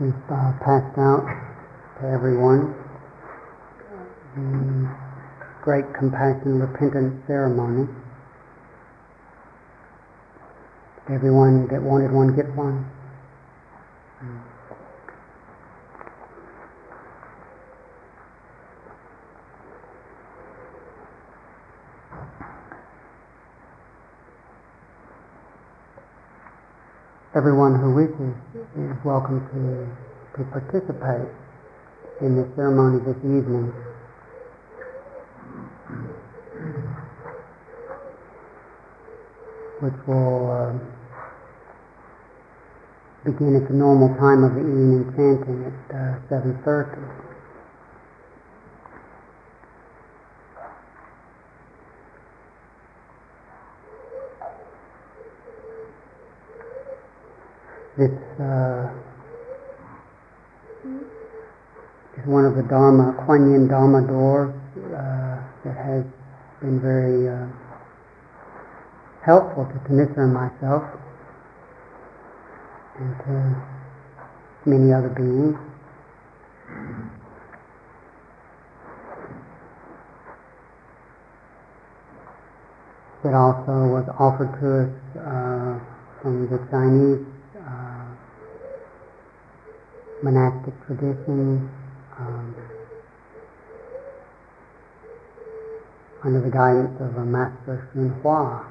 We've uh, passed out to everyone the Great Compassion Repentance Ceremony. Everyone that wanted one get one? Everyone who wishes is welcome to, to participate in the ceremony this evening. Which will uh, begin at the normal time of the evening chanting at uh, 7.30. This uh, is one of the Dharma, Kuan Yin Dharma doors uh, that has been very uh, helpful to Thanissara and myself and to many other beings. It also was offered to us uh, from the Chinese monastic tradition um, under the guidance of a Master Hsuan Hua.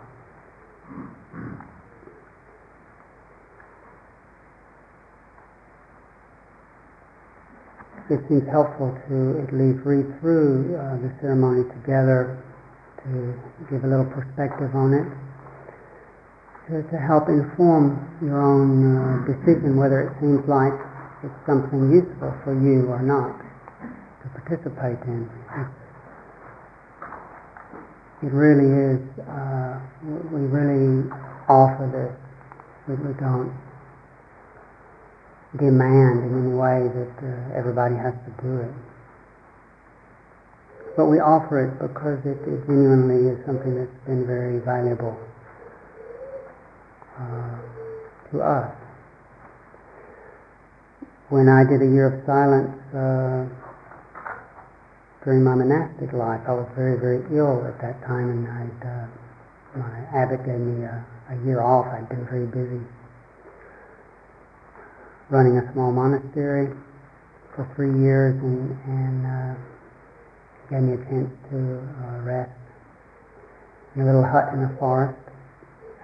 It seems helpful to at least read through uh, the ceremony together to give a little perspective on it, to, to help inform your own uh, decision whether it seems like it's something useful for you or not to participate in. It really is, uh, we really offer this. We, we don't demand in any way that uh, everybody has to do it. But we offer it because it, it genuinely is something that's been very valuable uh, to us. When I did a year of silence uh, during my monastic life, I was very, very ill at that time, and I'd, uh, my abbot gave me a, a year off. I'd been very busy running a small monastery for three years, and, and uh, gave me a chance to uh, rest in a little hut in the forest.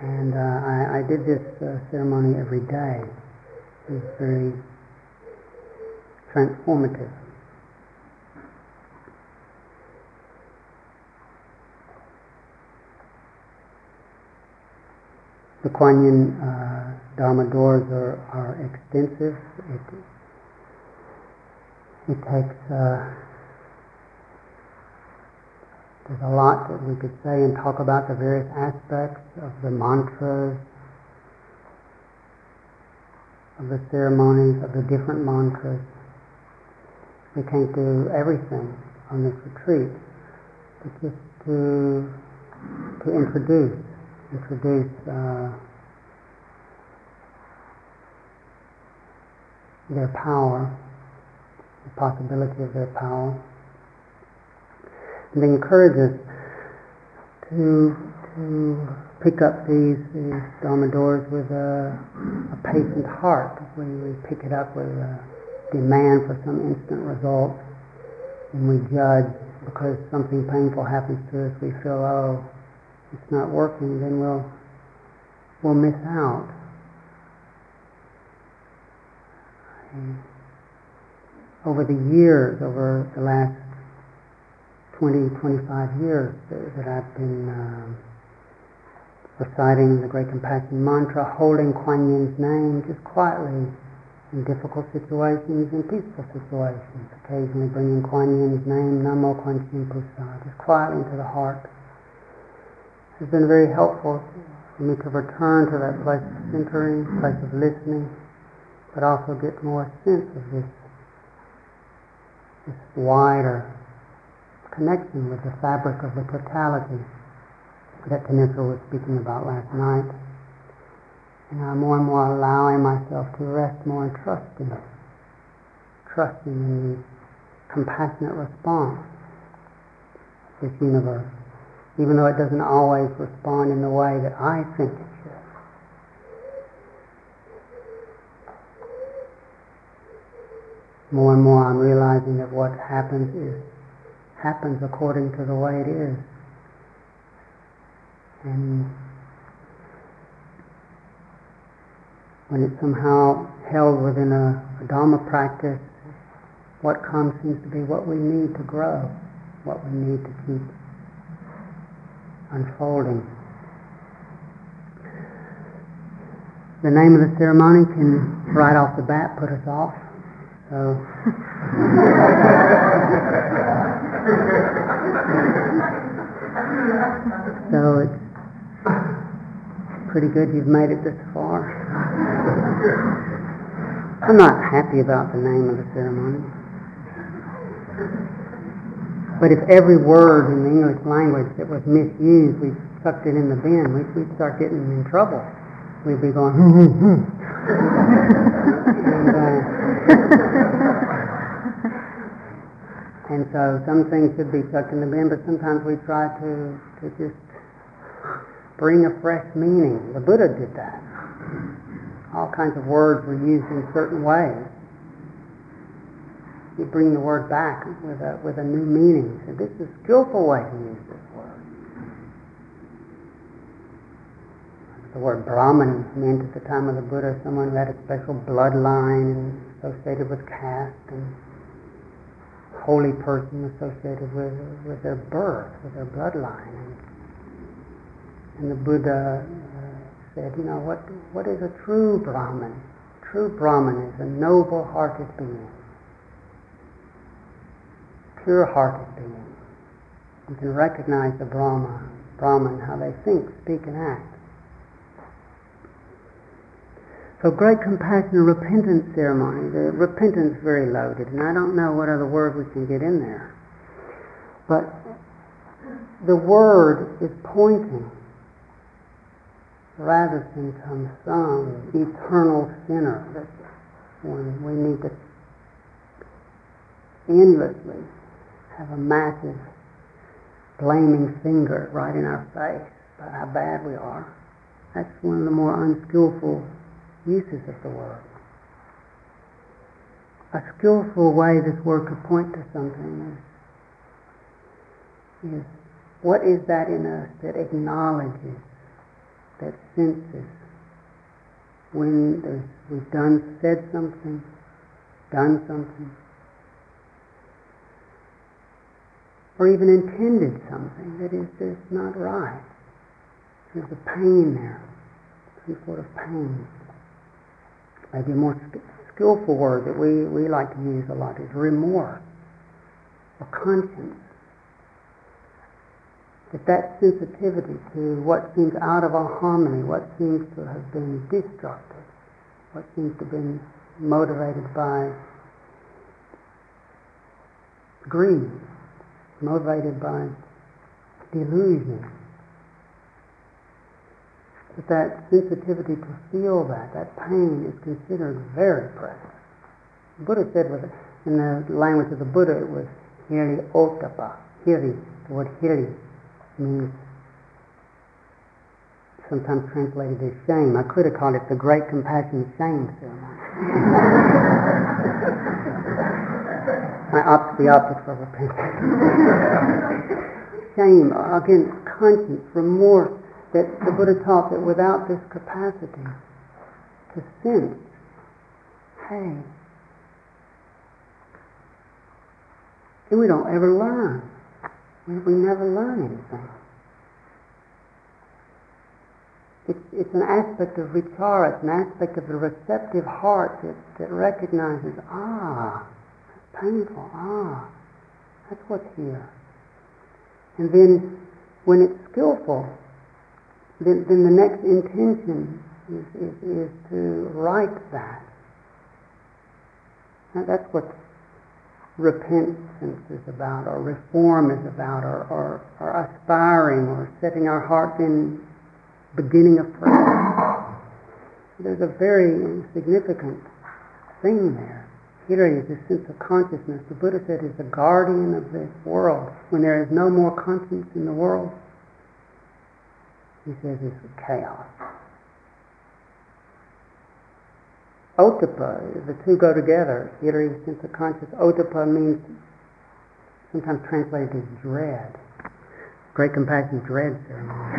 And uh, I, I did this uh, ceremony every day. It was very transformative. The Kuan Yin uh, Dharma doors are, are extensive. It, it takes, uh, there's a lot that we could say and talk about the various aspects of the mantras, of the ceremonies, of the different mantras. We can't do everything on this retreat, but just to, to introduce introduce uh, their power, the possibility of their power, and encourage us to to pick up these, these Dharma doors with a, a patient heart. When we pick it up with a demand for some instant result, and we judge because something painful happens to us, we feel, oh, it's not working, then we'll we'll miss out. Over the years, over the last 20, 25 years that I've been um, reciting the Great Compassion Mantra, holding Kuan Yin's name just quietly in difficult situations and peaceful situations, occasionally bringing Kuan Yin's name, Namo Kuan Yin Pusa, just quietly into the heart It's been very helpful for me to return to that place of centering, place of listening, but also get more sense of this, this wider connection with the fabric of the totality that Thanissara was speaking about last night. I'm more and more allowing myself to rest more in it, trusting in the compassionate response of this universe, even though it doesn't always respond in the way that I think it should. More and more I'm realizing that what happens is happens according to the way it is. And when it's somehow held within a, a Dharma practice, what comes seems to be what we need to grow, what we need to keep unfolding. The name of the ceremony can right off the bat put us off. So so it's pretty good you've made it this far. I'm not happy about the name of the ceremony. But if every word in the English language that was misused, we sucked it in the bin, we, would start getting in trouble. We'd be going, hmm, hmm, hmm. and, uh, and so some things should be sucked in the bin, but sometimes we try to, to just bring a fresh meaning. The Buddha did that. All kinds of words were used in certain ways you bring the word back with a, with a new meaning. So this is a skillful way to use this word. The word Brahman meant at the time of the Buddha someone who had a special bloodline and associated with caste and holy person associated with, with their birth, with their bloodline. And, the Buddha said, you know, what, what is a true Brahman? True Brahman is a noble-hearted being pure-hearted being. You can recognize the Brahma, Brahman, how they think, speak, and act. So great compassion and repentance ceremony. The repentance is very loaded, and I don't know what other word we can get in there. But the word is pointing rather than some some eternal sinner that when we need to endlessly have a massive blaming finger right in our face about how bad we are. That's one of the more unskillful uses of the word. A skillful way this word could point to something is, is what is that in us that acknowledges, that senses when we've done, said something, done something, or even intended something that is just not right. There's a pain there, some sort of pain. Maybe a more skillful word that we, we like to use a lot is remorse or conscience. That that sensitivity to what seems out of our harmony, what seems to have been destructive, what seems to have been motivated by greed, motivated by delusion. But that sensitivity to feel that, that pain is considered very precious. The Buddha said with in the language of the Buddha it was hiri ottappa. Hiri, the word hiri means sometimes translated as shame. I could have called it the great compassion shame ceremony. I opt the opposite for repentance. Shame, again, conscience, remorse, that the Buddha taught that without this capacity to sense, hey, and we don't ever learn. We, never learn anything. It's, it's an aspect of vichara, it's an aspect of the receptive heart that, that recognizes, ah, that's painful. Ah, that's what's here. And then when it's skillful, then, then the next intention is, is, is to right that. Now that's what repentance is about, or reform is about, or, or, or aspiring, or setting our hearts in beginning afresh. There's a very significant thing there. Hiri is this sense of consciousness. The Buddha said is the guardian of the world. When there is no more conscience in the world, he says it's chaos. Ottappa, the two go together. Hiri, sense of consciousness. Ottappa means sometimes translated as dread. Great compassion dread ceremony.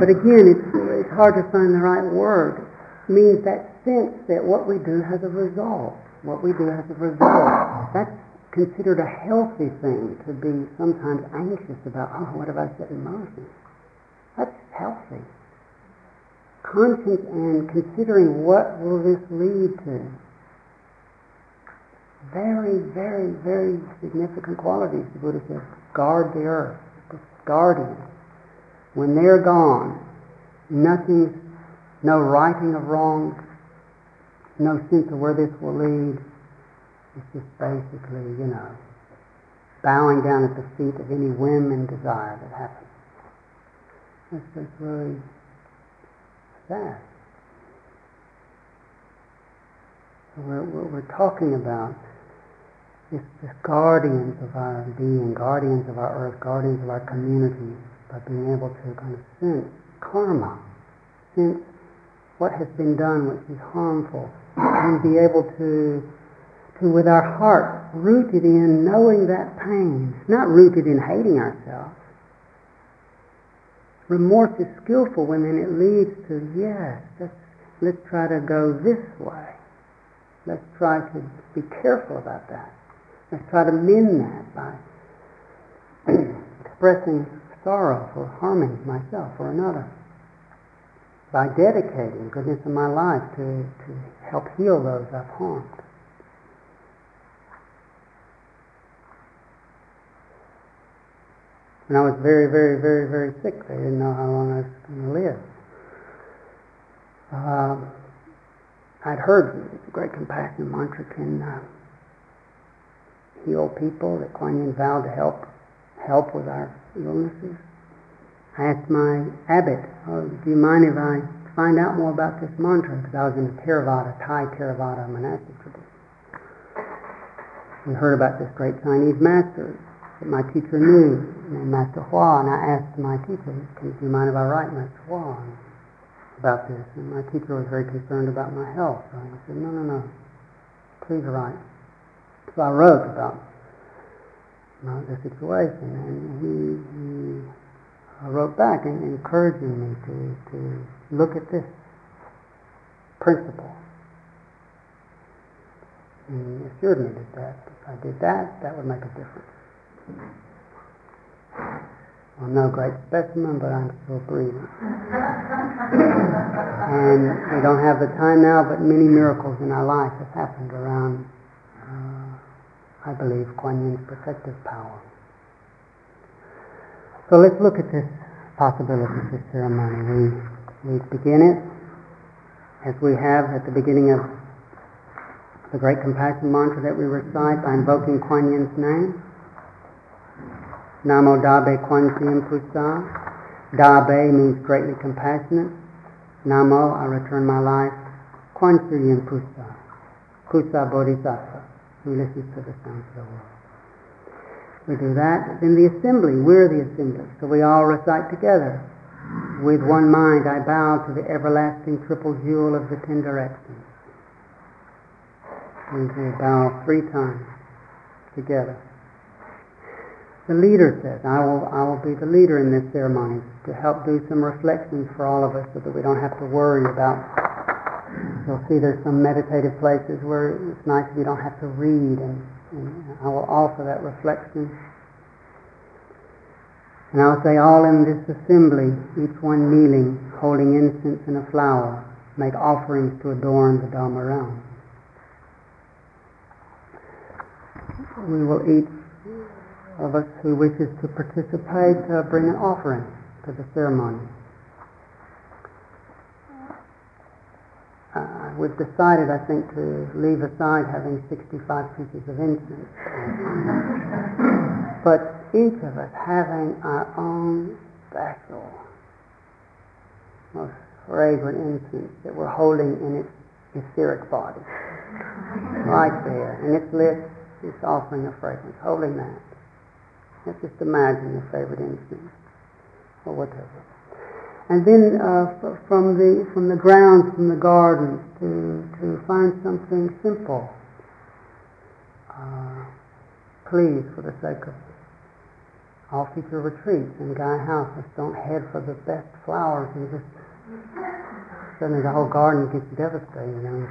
but again, it's, it's hard to find the right word. It means that sense that what we do has a result. What we do has a result. That's considered a healthy thing to be sometimes anxious about, oh, what have I set in motion? That's healthy. Conscience and considering what will this lead to. Very, very, very significant qualities, the Buddha says. Guard the earth, guardian. When they're gone, nothing, no righting of wrongs, no sense of where this will lead. It's just basically, you know, bowing down at the feet of any whim and desire that happens. That's just really So we're, we're talking about is the guardians of our being, guardians of our earth, guardians of our community, by being able to kind of sense karma, sense what has been done which is harmful, and be able to, to with our heart rooted in knowing that pain, not rooted in hating ourselves. Remorse is skillful when then it leads to, yes, let's, let's try to go this way. Let's try to be careful about that. Let's try to mend that by expressing sorrow for harming myself or another. By dedicating goodness of my life to, to help heal those I've harmed. When I was very, very, very, very sick, they didn't know how long I was going to live. Uh, I'd heard the Great Compassion mantra can uh, heal people, that Kuan Yin vowed to help help with our illnesses. I asked my abbot, oh, do you mind if I find out more about this mantra? Because I was in a Theravada, Thai Theravada monastic tradition. We heard about this great Chinese master that my teacher knew, Master Hua, and I asked my teacher, do you mind if I write Master Hua about this? And my teacher was very concerned about my health, so he said, no, no, no, please write. So I wrote about, about the situation, and he, he wrote back and encouraging me to, to look at this principle. And he assured me that, that if I did that, that would make a difference. I'm no great specimen, but I'm still breathing. and we don't have the time now, but many miracles in our life have happened around uh, I believe, Kuan Yin's protective power. So let's look at this possibility this ceremony. We, we begin it as we have at the beginning of the great compassion mantra that we recite by invoking Kuan Yin's name. Namo Dabe Kuan Yin Pusa. Dabe means greatly compassionate. Namo, I return my life. Kuan Yin Pusa. Pusa Bodhisattva who listens to the sounds of the world. We do that. In the assembly, we're the assembly. So we all recite together. With one mind I bow to the everlasting triple jewel of the ten directions. And we bow three times together. The leader says, I will, I will be the leader in this ceremony to help do some reflections for all of us so that we don't have to worry about You'll see there's some meditative places where it's nice if you don't have to read, and, and I will offer that reflection. And I'll say, all in this assembly, each one kneeling, holding incense and a flower, make offerings to adorn the Dharma realm. We will each of us who wishes to participate uh, bring an offering to the ceremony. uh, we've decided, I think, to leave aside having 65 pieces of incense. but each of us having our own special, most fragrant incense that we're holding in its etheric body. right there, and it's lit, it's offering a fragrance, holding that. Just imagine your favorite incense, or whatever. And then uh, from the from the grounds, from the gardens, to to find something simple. Uh, please, for the sake of all future retreats in Gaia House, just don't head for the best flowers and just suddenly the whole garden gets devastated. You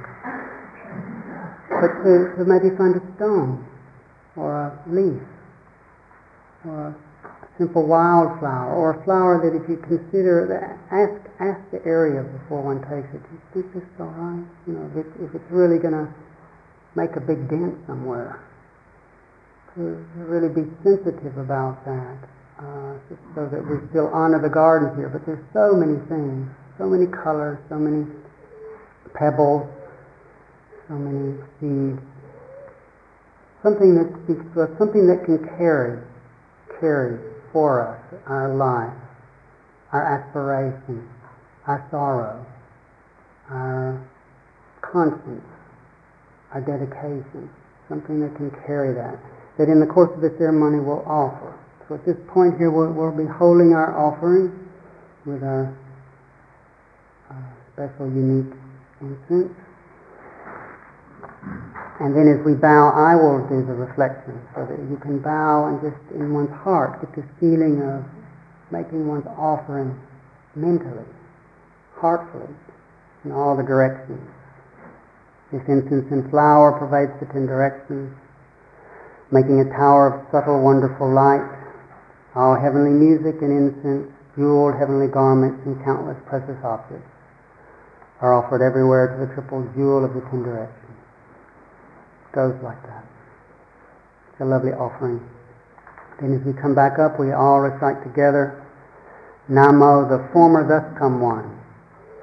But to, to maybe find a stone or a leaf or a simple wildflower, or a flower that if you consider, ask ask the area before one takes it. Do you think this is all right? You know, if, if it's really going to make a big dent somewhere, to, to really be sensitive about that, uh, so that we still honor the garden here. But there's so many things, so many colors, so many pebbles, so many seeds. Something that speaks to us, something that can carry, carry for us, our life, our aspirations, our sorrow, our conscience, our dedication, something that can carry that, that in the course of the ceremony we'll offer. So at this point here, we'll, we'll be holding our offering with our uh, special, unique incense. And then as we bow, I will do the reflection so that you can bow and just in one's heart get this feeling of making one's offering mentally, heartfully, in all the directions. This incense and flower pervades the ten directions, making a tower of subtle, wonderful light. All heavenly music and incense, jeweled heavenly garments, and countless precious objects are offered everywhere to the triple jewel of the ten directions goes like that. It's a lovely offering. Then as we come back up, we all recite together, Namo, the former thus come one,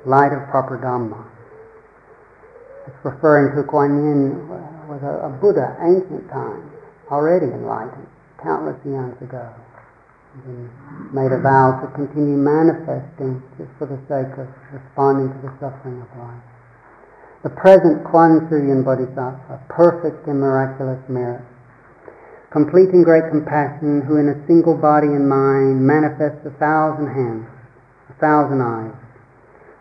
light of proper Dhamma. It's referring to Kuan Yin uh, was a, a Buddha, ancient times, already enlightened, countless eons ago. Made a vow to continue manifesting just for the sake of responding to the suffering of life the present Kuan Yin Bodhisattva, perfect in miraculous merit, complete in great compassion, who in a single body and mind manifests a thousand hands, a thousand eyes,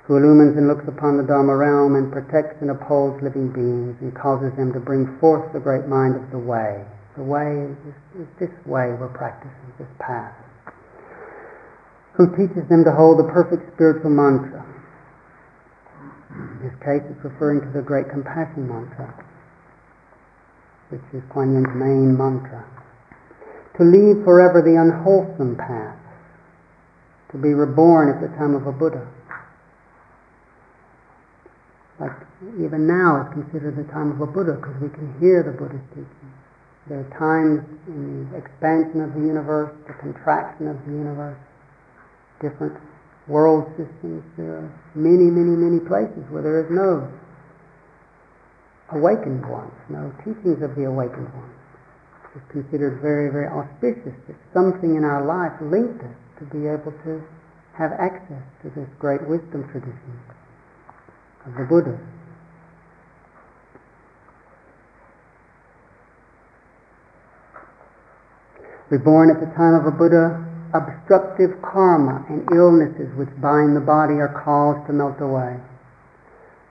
who illumines and looks upon the Dharma realm and protects and upholds living beings and causes them to bring forth the great mind of the way. The way is, is this way we're practicing, this path. Who teaches them to hold the perfect spiritual mantra, case, it's referring to the great compassion mantra, which is Kuan Yin's main mantra. To leave forever the unwholesome path, to be reborn at the time of a Buddha. Like even now is considered the time of a Buddha because we can hear the Buddha's teaching. There are times in the expansion of the universe, the contraction of the universe, different world systems. There are many, many, many places where there is no awakened ones, no teachings of the awakened ones. It's considered very, very auspicious that something in our life linked us to be able to have access to this great wisdom tradition of the Buddha. Reborn at the time of a Buddha, obstructive karma and illnesses which bind the body are caused to melt away.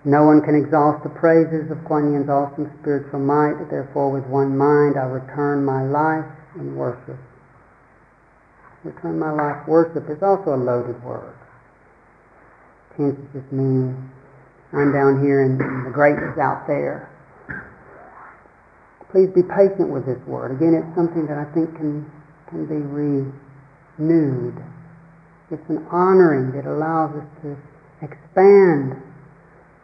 No one can exhaust the praises of Kuan Yin's awesome spiritual might, therefore with one mind I return my life in worship. Return my life worship is also a loaded word. Tends to just mean I'm down here and the greatness out there. Please be patient with this word. Again, it's something that I think can, can be re nude. It's an honoring that allows us to expand,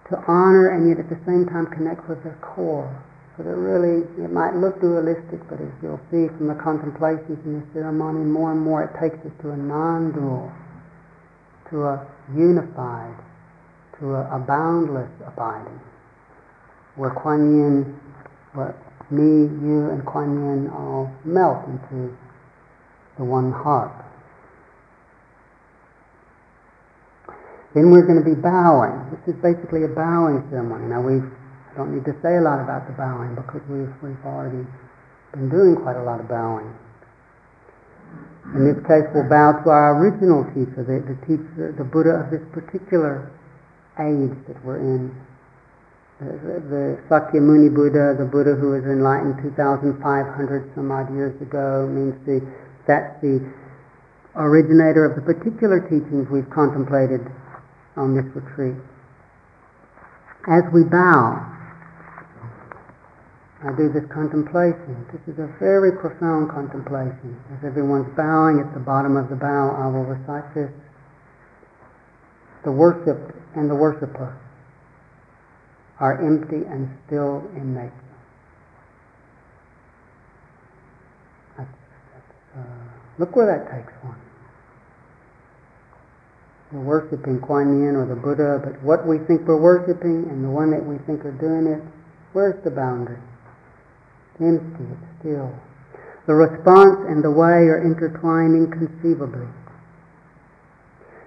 to honor, and yet at the same time connect with the core. So that really, it might look dualistic, but as you'll see from the contemplations in the ceremony, more and more it takes us to a non-dual, to a unified, to a, a boundless abiding, where Kuan Yin, where me, you, and Kuan Yin all melt into the one heart. Then we're going to be bowing. This is basically a bowing ceremony. Now we've, don't need to say a lot about the bowing because we've, we've already been doing quite a lot of bowing. In this case, we'll bow to our original teacher, the, the teacher, the Buddha of this particular age that we're in. The, the Sakyamuni Buddha, the Buddha who was enlightened 2,500 some odd years ago, means the, that's the originator of the particular teachings we've contemplated on this retreat. As we bow, I do this contemplation. This is a very profound contemplation. As everyone's bowing at the bottom of the bow, I will recite this. The worshipped and the worshipper are empty and still in nature. That's, that's, uh, look where that takes one. We're worshiping Kuan Yin or the Buddha, but what we think we're worshiping and the one that we think are doing it, where's the boundary? empty, it's still. The response and the way are intertwined inconceivably.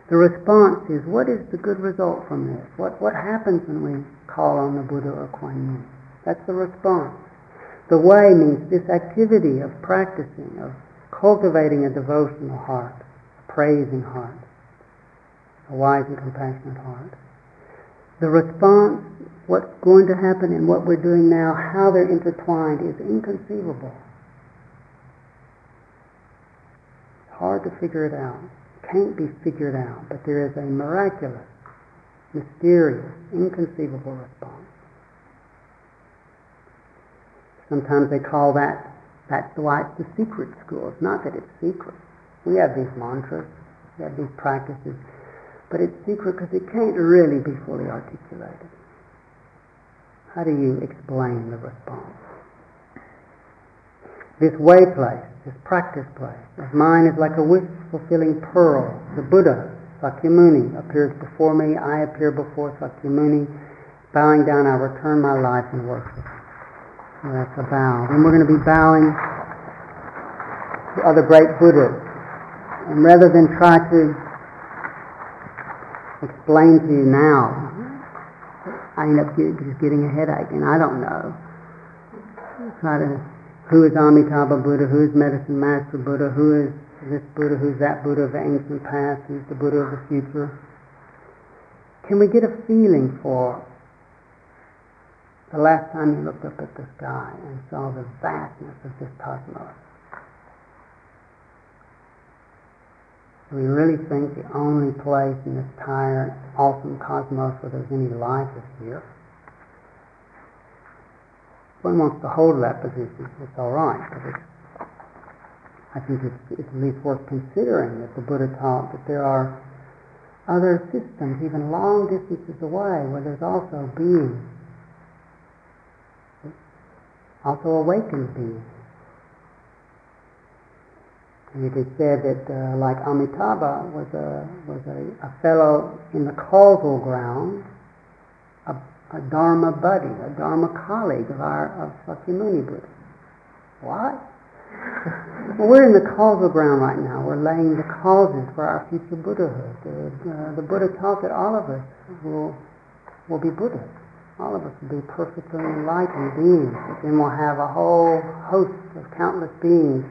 The response is, what is the good result from this? What, what happens when we call on the Buddha or Kuan Yin? That's the response. The way means this activity of practicing, of cultivating a devotional heart, a praising heart, a wise and compassionate heart. The response what's going to happen and what we're doing now, how they're intertwined, is inconceivable. It's hard to figure it out. Can't be figured out, but there is a miraculous, mysterious, inconceivable response. Sometimes they call that that's why it's the secret school. It's not that it's secret. We have these mantras, we have these practices, but it's secret because it can't really be fully articulated. How do you explain the response? This way place, this practice place of mine is like a wish-fulfilling pearl. The Buddha, Sakyamuni, appears before me. I appear before Sakyamuni. Bowing down, I return my life in worship. Well, that's a bow. Then we're going to be bowing to other great Buddhas. And rather than try to explain to you now I end up just getting a headache, and I don't know. Try to, who is Amitabha Buddha, who is Medicine Master Buddha, who is this Buddha, who's that Buddha of the ancient past, who's the Buddha of the future. Can we get a feeling for the last time you looked up at the sky and saw the vastness of this cosmos? we really think the only place in this entire awesome cosmos where there's any life is here. If One wants to hold that position, it's all right, but it's, I think it's, it's at least worth considering that the Buddha taught that there are other systems, even long distances away, where there's also beings, also awakened beings it is said that, uh, like Amitabha was a was a, a fellow in the causal ground, a, a Dharma buddy, a Dharma colleague of our of Sakyamuni Buddha. What? well, we're in the causal ground right now. We're laying the causes for our future Buddhahood. The, uh, the Buddha taught that all of us will will be Buddhas. All of us will be perfectly enlightened beings. Then we'll have a whole host of countless beings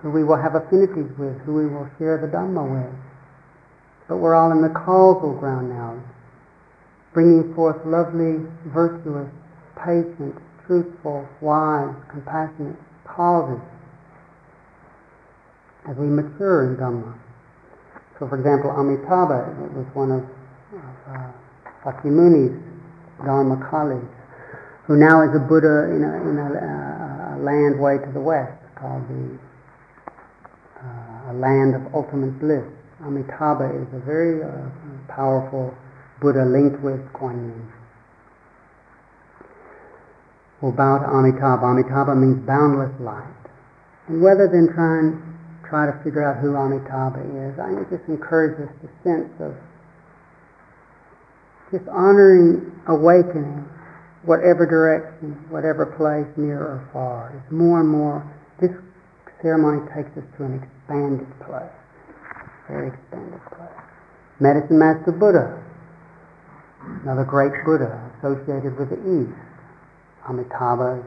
who we will have affinities with, who we will share the Dhamma with. But we're all in the causal ground now, bringing forth lovely, virtuous, patient, truthful, wise, compassionate causes as we mature in Dhamma. So, for example, Amitabha was one of, of uh, Sakyamuni's Dharma colleagues, who now is a Buddha in a, in a, a land way to the west called the a land of ultimate bliss. Amitabha is a very uh, powerful Buddha linked with Kuan Yin. We'll bow to Amitabha. Amitabha means boundless light. And rather than try and try to figure out who Amitabha is, I just encourage us to sense of just honoring awakening, whatever direction, whatever place, near or far. It's more and more, this ceremony takes us to an expanded place, very expanded place. Medicine Master Buddha another great Buddha associated with the East. Amitabha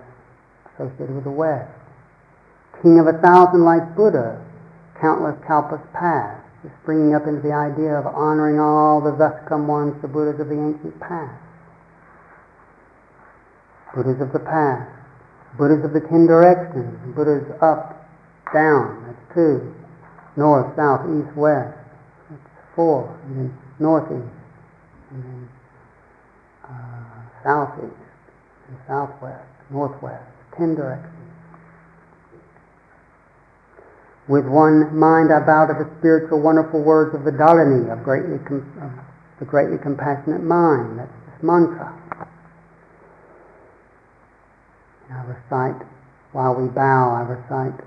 associated with the West. King of a thousand life Buddha, countless kalpas past, is bringing up into the idea of honoring all the thus come ones, the Buddhas of the ancient past. Buddhas of the past, Buddhas of the ten directions, Buddhas up, down, that's two. North, south, east, west, that's four. And then northeast, and then uh, southeast, and southwest, northwest, ten directions. With one mind I bow to the spiritual wonderful words of the Dharani, of, greatly com- of the greatly compassionate mind. That's this mantra. And I recite, while we bow, I recite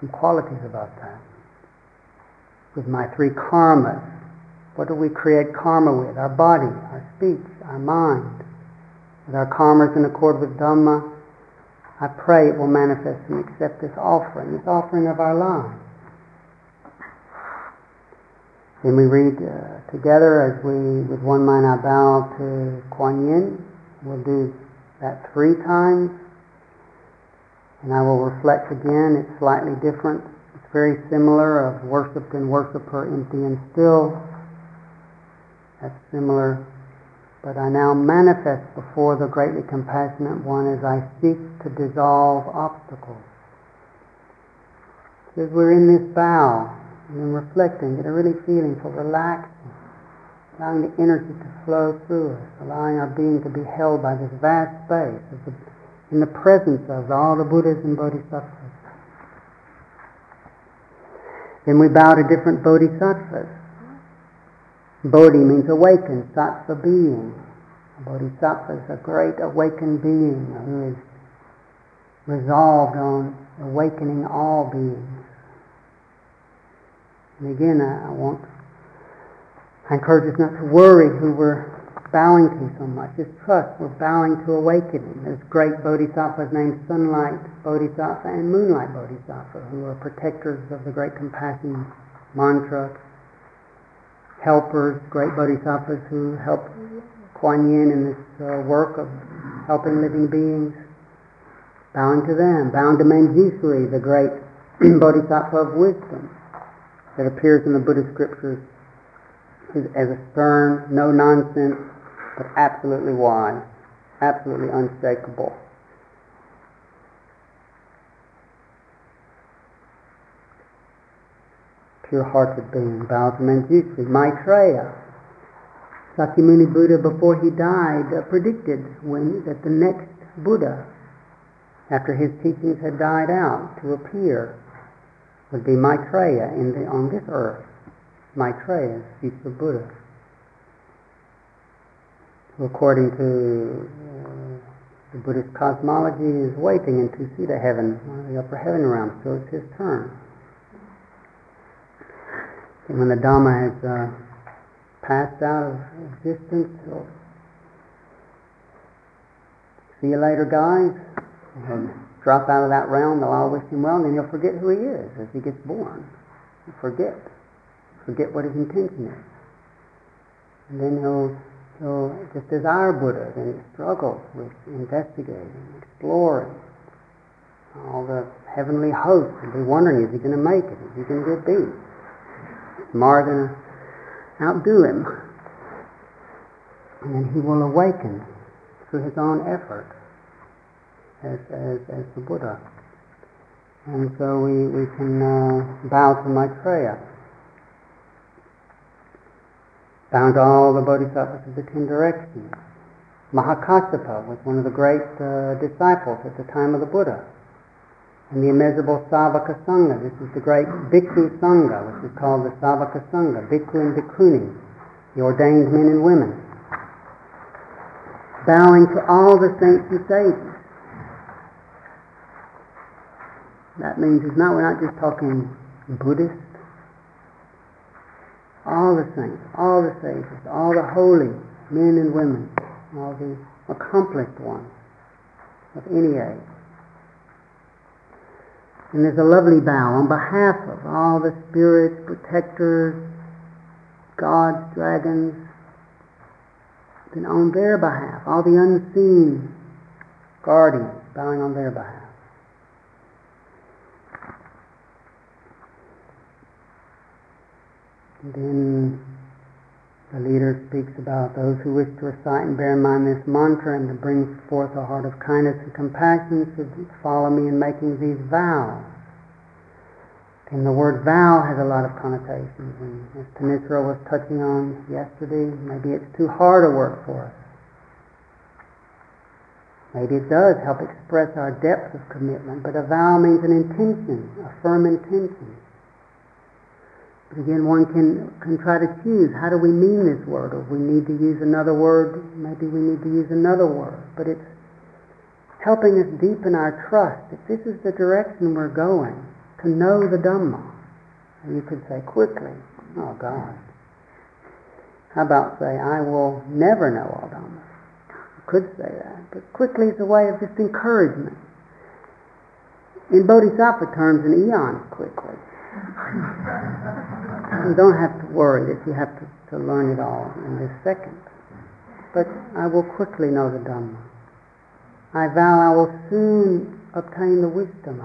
some qualities about that. With my three karmas, what do we create karma with? Our body, our speech, our mind. With our karmas in accord with Dhamma, I pray it will manifest and accept this offering, this offering of our lives. Then we read uh, together as we, with one mind, I bow to Kuan Yin. We'll do that three times. And I will reflect again. It's slightly different. It's very similar of worshipped and worshiper, empty and still. That's similar. But I now manifest before the greatly compassionate one as I seek to dissolve obstacles. As we're in this bow and reflecting, get a really feeling for relaxing allowing the energy to flow through us, allowing our being to be held by this vast space the, in the presence of all the Buddhas and Bodhisattvas. Then we bow to different Bodhisattvas. Bodhi means awakened, sattva being. A bodhisattva is a great awakened being who is resolved on awakening all beings. And again, I, I want I encourage us not to worry who we're bowing to so much. Just trust we're bowing to awakening. There's great bodhisattvas named Sunlight Bodhisattva and Moonlight Bodhisattva who are protectors of the great compassion mantra, helpers, great bodhisattvas who help Kuan Yin in this uh, work of helping living beings. Bowing to them. Bowing to Manjushri, the great bodhisattva of wisdom that appears in the Buddhist scriptures as a stern, no nonsense, but absolutely wise, absolutely unshakable. Pure-hearted being, bows Manjushri, Maitreya. Sakyamuni Buddha, before he died, uh, predicted when that the next Buddha, after his teachings had died out, to appear would be Maitreya in the, on this earth. Maitreya, future Buddha, who according to uh, the Buddhist cosmology is waiting in Tusita heaven, one of the upper heaven realms, so it's his turn. And when the Dhamma has uh, passed out of existence, he'll see you later guys, he'll drop out of that realm, they'll all wish him well, and then he'll forget who he is as he gets born. He'll forget forget what his intention is. And then he'll, he'll just our Buddha, then he struggles with investigating, exploring all the heavenly hosts and be wondering, is he going to make it? Is he going to get beat? To outdo him? And then he will awaken through his own effort as, as, as the Buddha. And so we, we can uh, bow to Maitreya found all the bodhisattvas of the ten directions. Mahakassapa was one of the great uh, disciples at the time of the Buddha. And the immeasurable Savaka Sangha, this is the great Bhikkhu Sangha, which is called the Savaka Sangha, Bhikkhu and Bhikkhuni, the ordained men and women. Bowing to all the saints and sages. That means it's not, we're not just talking Buddhist all the saints, all the sages, all the holy men and women, all the accomplished ones of any age. And there's a lovely bow on behalf of all the spirits, protectors, gods, dragons, then on their behalf, all the unseen guardians bowing on their behalf. And then the leader speaks about those who wish to recite and bear in mind this mantra and to bring forth a heart of kindness and compassion should follow me in making these vows. And the word vow has a lot of connotations, and as Thanissara was touching on yesterday, maybe it's too hard a word for us. Maybe it does help express our depth of commitment, but a vow means an intention, a firm intention. Again, one can, can try to choose how do we mean this word, or if we need to use another word, maybe we need to use another word. But it's helping us deepen our trust that this is the direction we're going to know the Dhamma. And you could say quickly, oh God. How about say, I will never know all Dhamma. You could say that, but quickly is a way of just encouragement. In Bodhisattva terms, an eon quickly. You don't have to worry that you have to, to learn it all in this second. But I will quickly know the Dhamma. I vow I will soon obtain the wisdom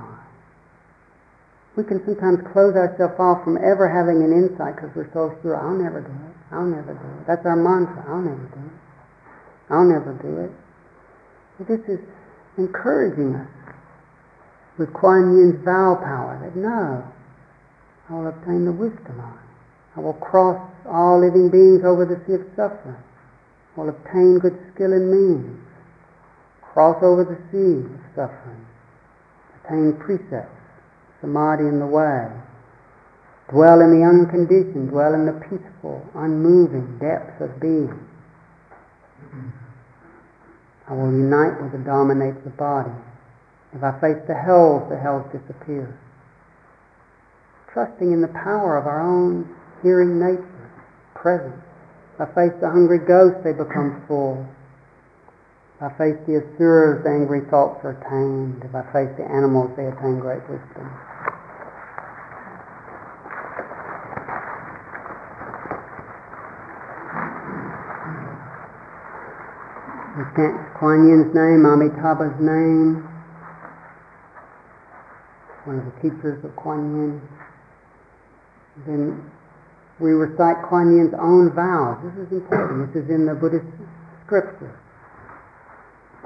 we can sometimes close ourselves off from ever having an insight because we're so sure, I'll never do it. I'll never do it. That's our mantra. I'll never do it. I'll never do it. But this is encouraging us with Kuan Yin's vow power that no, I will obtain the wisdom of it. I will cross all living beings over the sea of suffering. I will obtain good skill and means. Cross over the sea of suffering. Attain precepts samadhi in the way. Dwell in the unconditioned, dwell in the peaceful, unmoving depths of being. I will unite with the Dharma nature body. If I face the hells, the hells disappear. Trusting in the power of our own hearing nature, presence. I face the hungry ghosts, they become full. If I face the asuras, the angry thoughts are tamed. If I face the animals, they attain great wisdom. We chant Kuan Yin's name, Amitabha's name, one of the teachers of Kuan Yin. Then we recite Kuan Yin's own vows. This is important. This is in the Buddhist scripture.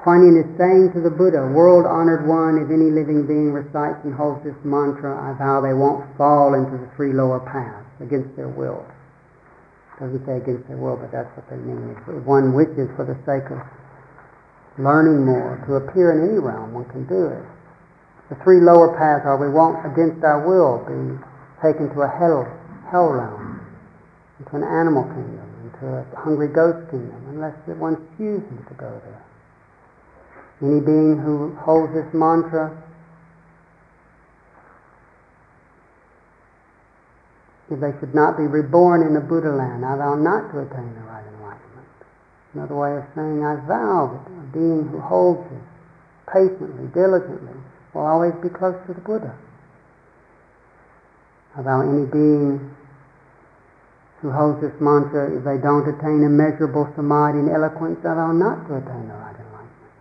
Kuan Yin is saying to the Buddha, world honored one, if any living being recites and holds this mantra, I vow they won't fall into the three lower paths against their will. Doesn't say against their will, but that's what they mean. If one wishes for the sake of learning more, to appear in any realm, one can do it. The three lower paths are we won't, against our will, be taken to a hell, hell realm, into an animal kingdom, into a hungry ghost kingdom, unless one chooses to go there. Any being who holds this mantra if they should not be reborn in the Buddha land, I vow not to attain the right enlightenment. Another way of saying, I vow that a being who holds this patiently, diligently, will always be close to the Buddha. Vow any being who holds this mantra, if they don't attain immeasurable samadhi and eloquence, I vow not to attain the right enlightenment.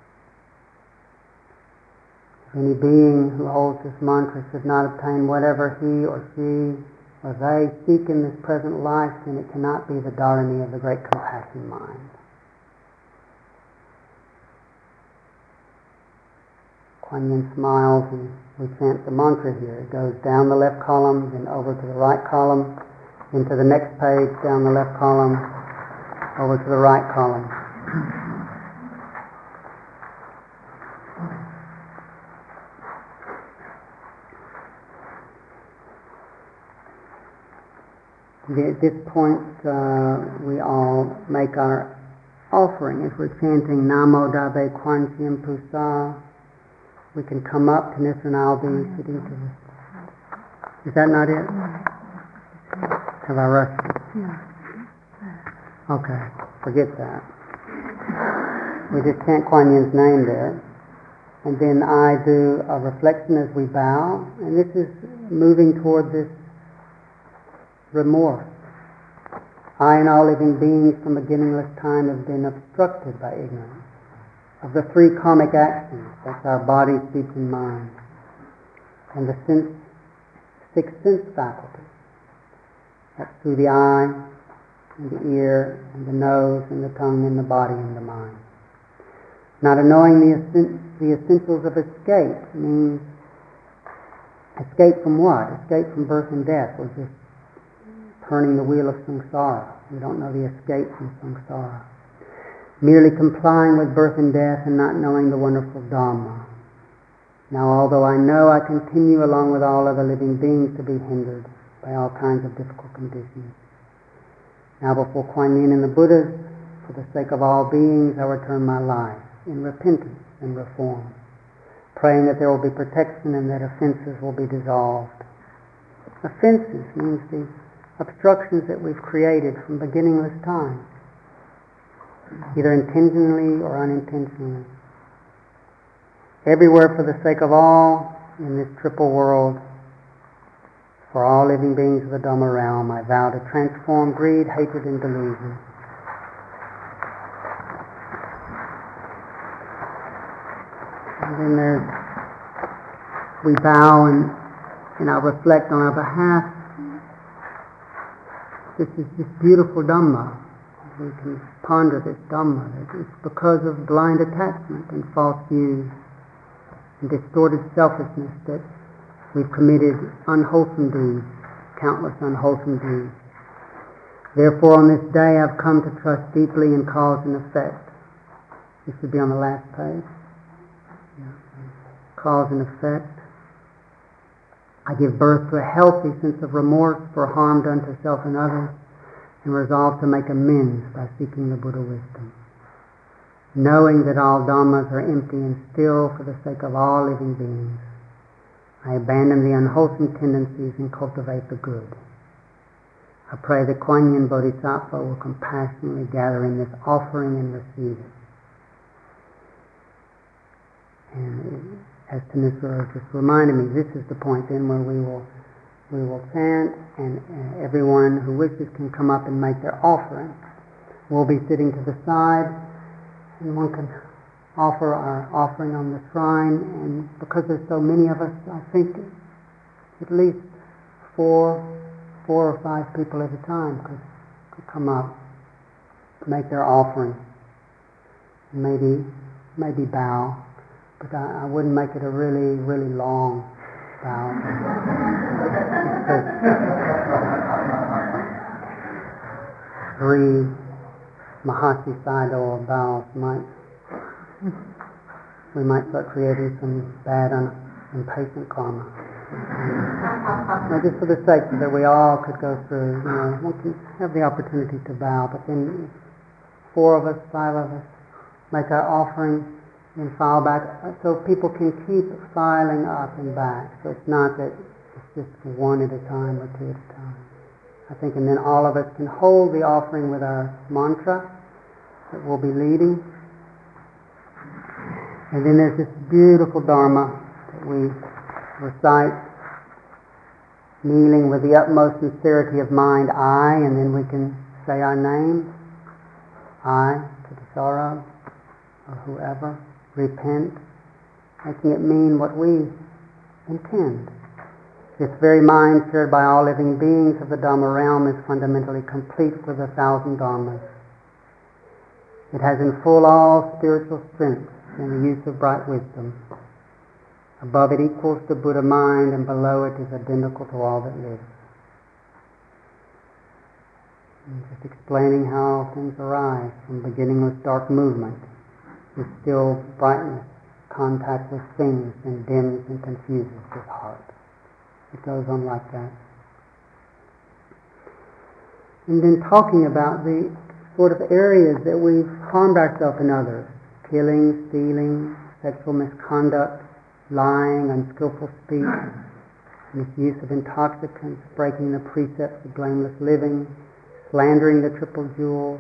If any being who holds this mantra should not obtain whatever he or she or they seek in this present life, then it cannot be the dharani of the great compassion mind. Kuan Yin smiles and we chant the mantra here. It goes down the left column, then over to the right column, into the next page, down the left column, over to the right column. At this point, uh, we all make our offering. If we're chanting Namo Dabe Kuan Yin Pusa, we can come up. Thanissara and I'll be sitting to the... Is that not it? Have I rushed it? Okay, forget that. We just chant Kuan Yin's name there. And then I do a reflection as we bow. And this is moving toward this remorse. I and all living beings from beginningless time have been obstructed by ignorance of the three karmic actions, that's our body, speech, and mind, and the sense, six sense faculties, that's through the eye, and the ear, and the nose, and the tongue, and the body, and the mind. Not knowing the, the essentials of escape means escape from what? Escape from birth and death. We're just turning the wheel of samsara. We don't know the escape from samsara. Merely complying with birth and death and not knowing the wonderful Dhamma. Now, although I know I continue along with all other living beings to be hindered by all kinds of difficult conditions, now before Kuan Yin and the Buddhas, for the sake of all beings, I return my life in repentance and reform, praying that there will be protection and that offenses will be dissolved. Offenses means the obstructions that we've created from beginningless time, either intentionally or unintentionally. Everywhere for the sake of all in this triple world, for all living beings of the Dhamma realm, I vow to transform greed, hatred, and delusion. And then there's, we bow and, and I reflect on our behalf. This is this beautiful Dhamma. We can ponder this Dhamma. It's because of blind attachment and false views and distorted selfishness that We've committed unwholesome deeds, countless unwholesome deeds. Therefore, on this day, I've come to trust deeply in cause and effect. This should be on the last page. Cause and effect. I give birth to a healthy sense of remorse for harm done to self and others, and resolve to make amends by seeking the Buddha wisdom. Knowing that all dhammas are empty and still for the sake of all living beings, I abandon the unwholesome tendencies and cultivate the good. I pray that Kuan Yin Bodhisattva will compassionately gather in this offering and receive it. And as Thanissara just reminded me, this is the point then where we will we will chant, and uh, everyone who wishes can come up and make their offering. We'll be sitting to the side, and one can offer our offering on the shrine, and because there's so many of us, I think at least four, four or five people at a time could, could come up, make their offering, maybe, maybe bow, but I, I wouldn't make it a really, really long bow. Three Mahasi Sayadaw bows might we might start creating some bad, un- impatient karma. Now, just for the sake that we all could go through, you know, we can have the opportunity to bow, but then four of us, five of us, make our offering and file back, uh, so people can keep filing up and back. So it's not that it's just one at a time or two at a time. I think, and then all of us can hold the offering with our mantra that we'll be leading. And then there's this beautiful Dharma that we recite, kneeling with the utmost sincerity of mind, I, and then we can say our name, I, Kittisaro, or whoever, repent, making it mean what we intend. This very mind shared by all living beings of the Dhamma realm is fundamentally complete with a thousand Dhammas. It has in full all spiritual strength and the use of bright wisdom. Above it equals the Buddha mind, and below it is identical to all that lives. Just explaining how things arise from beginningless dark movement with still brightness, contact with things, and dims and confuses his heart. It goes on like that. And then talking about the sort of areas that we've harmed ourselves and others killing, stealing, sexual misconduct, lying, unskillful speech, misuse of intoxicants, breaking the precepts of blameless living, slandering the triple jewels,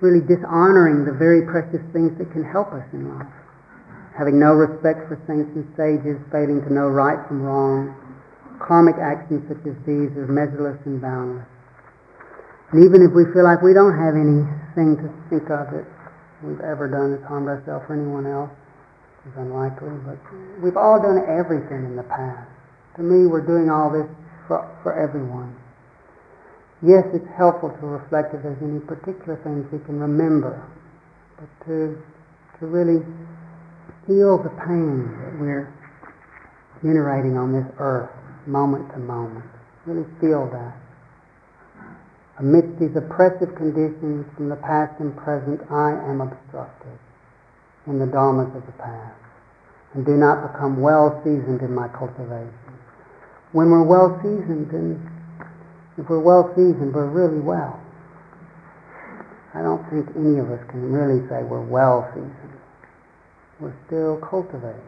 really dishonoring the very precious things that can help us in life. Having no respect for saints and sages, failing to know right from wrong, karmic actions such as these are measureless and boundless. And even if we feel like we don't have anything to think of that we've ever done that's harmed ourselves or anyone else, it's unlikely, but we've all done everything in the past. To me, we're doing all this for, for everyone. Yes, it's helpful to reflect if there's any particular things we can remember, but to, to really feel the pain that we're generating on this earth, moment to moment. Really feel that. Amidst these oppressive conditions from the past and present, I am obstructed in the dharmas of the past and do not become well seasoned in my cultivation. When we're well seasoned, then if we're well seasoned, we're really well. I don't think any of us can really say we're well seasoned. We're still cultivating.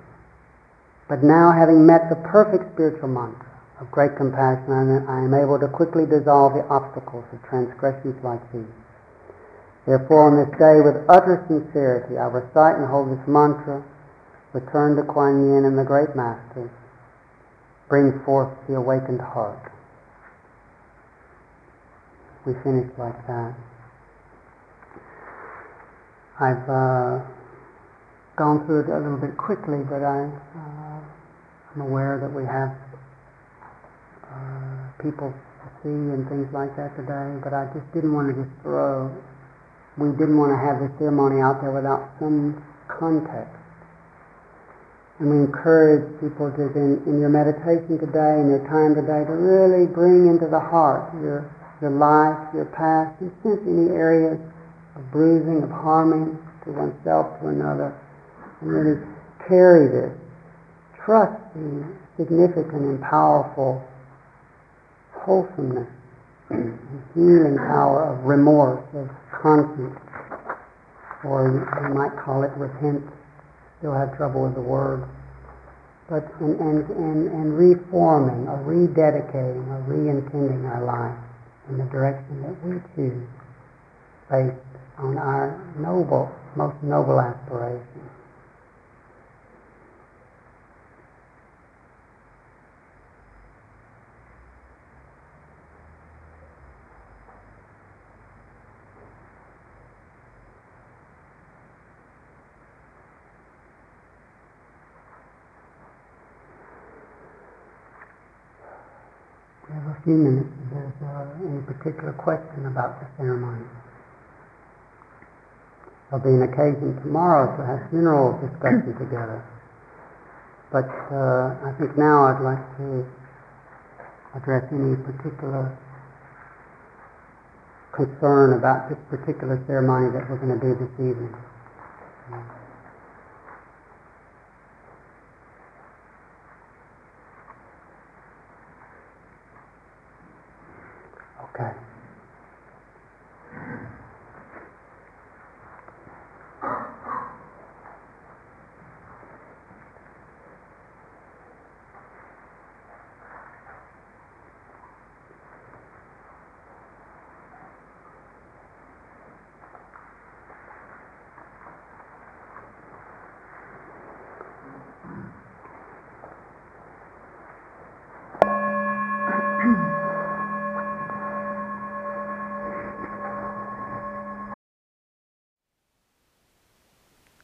But now, having met the perfect spiritual mantra of great compassion, I am able to quickly dissolve the obstacles of transgressions like these. Therefore, on this day, with utter sincerity, I recite and hold this mantra, return to Kuan Yin and the great masters, bring forth the awakened heart. We finish like that. I've uh, gone through it a little bit quickly, but I, uh, I'm aware that we have uh, people to see and things like that today, but I just didn't want to just throw, we didn't want to have the ceremony out there without some context. And we encourage people to, in, in your meditation today, in your time today, to really bring into the heart your, your life, your past, and sense any areas of bruising, of harming to oneself, to another, and really carry this. Trust the significant and powerful wholesomeness, healing power of remorse, of conscience, or you might call it repent. Still have trouble with the word, but in, and, and, and reforming or rededicating or re-intending our life in the direction that we choose based on our noble, most noble aspirations. Few minutes uh, any particular question about the ceremony. There'll be an occasion tomorrow to have funeral discussion together. But uh, I think now I'd like to address any particular concern about this particular ceremony that we're going to do this evening.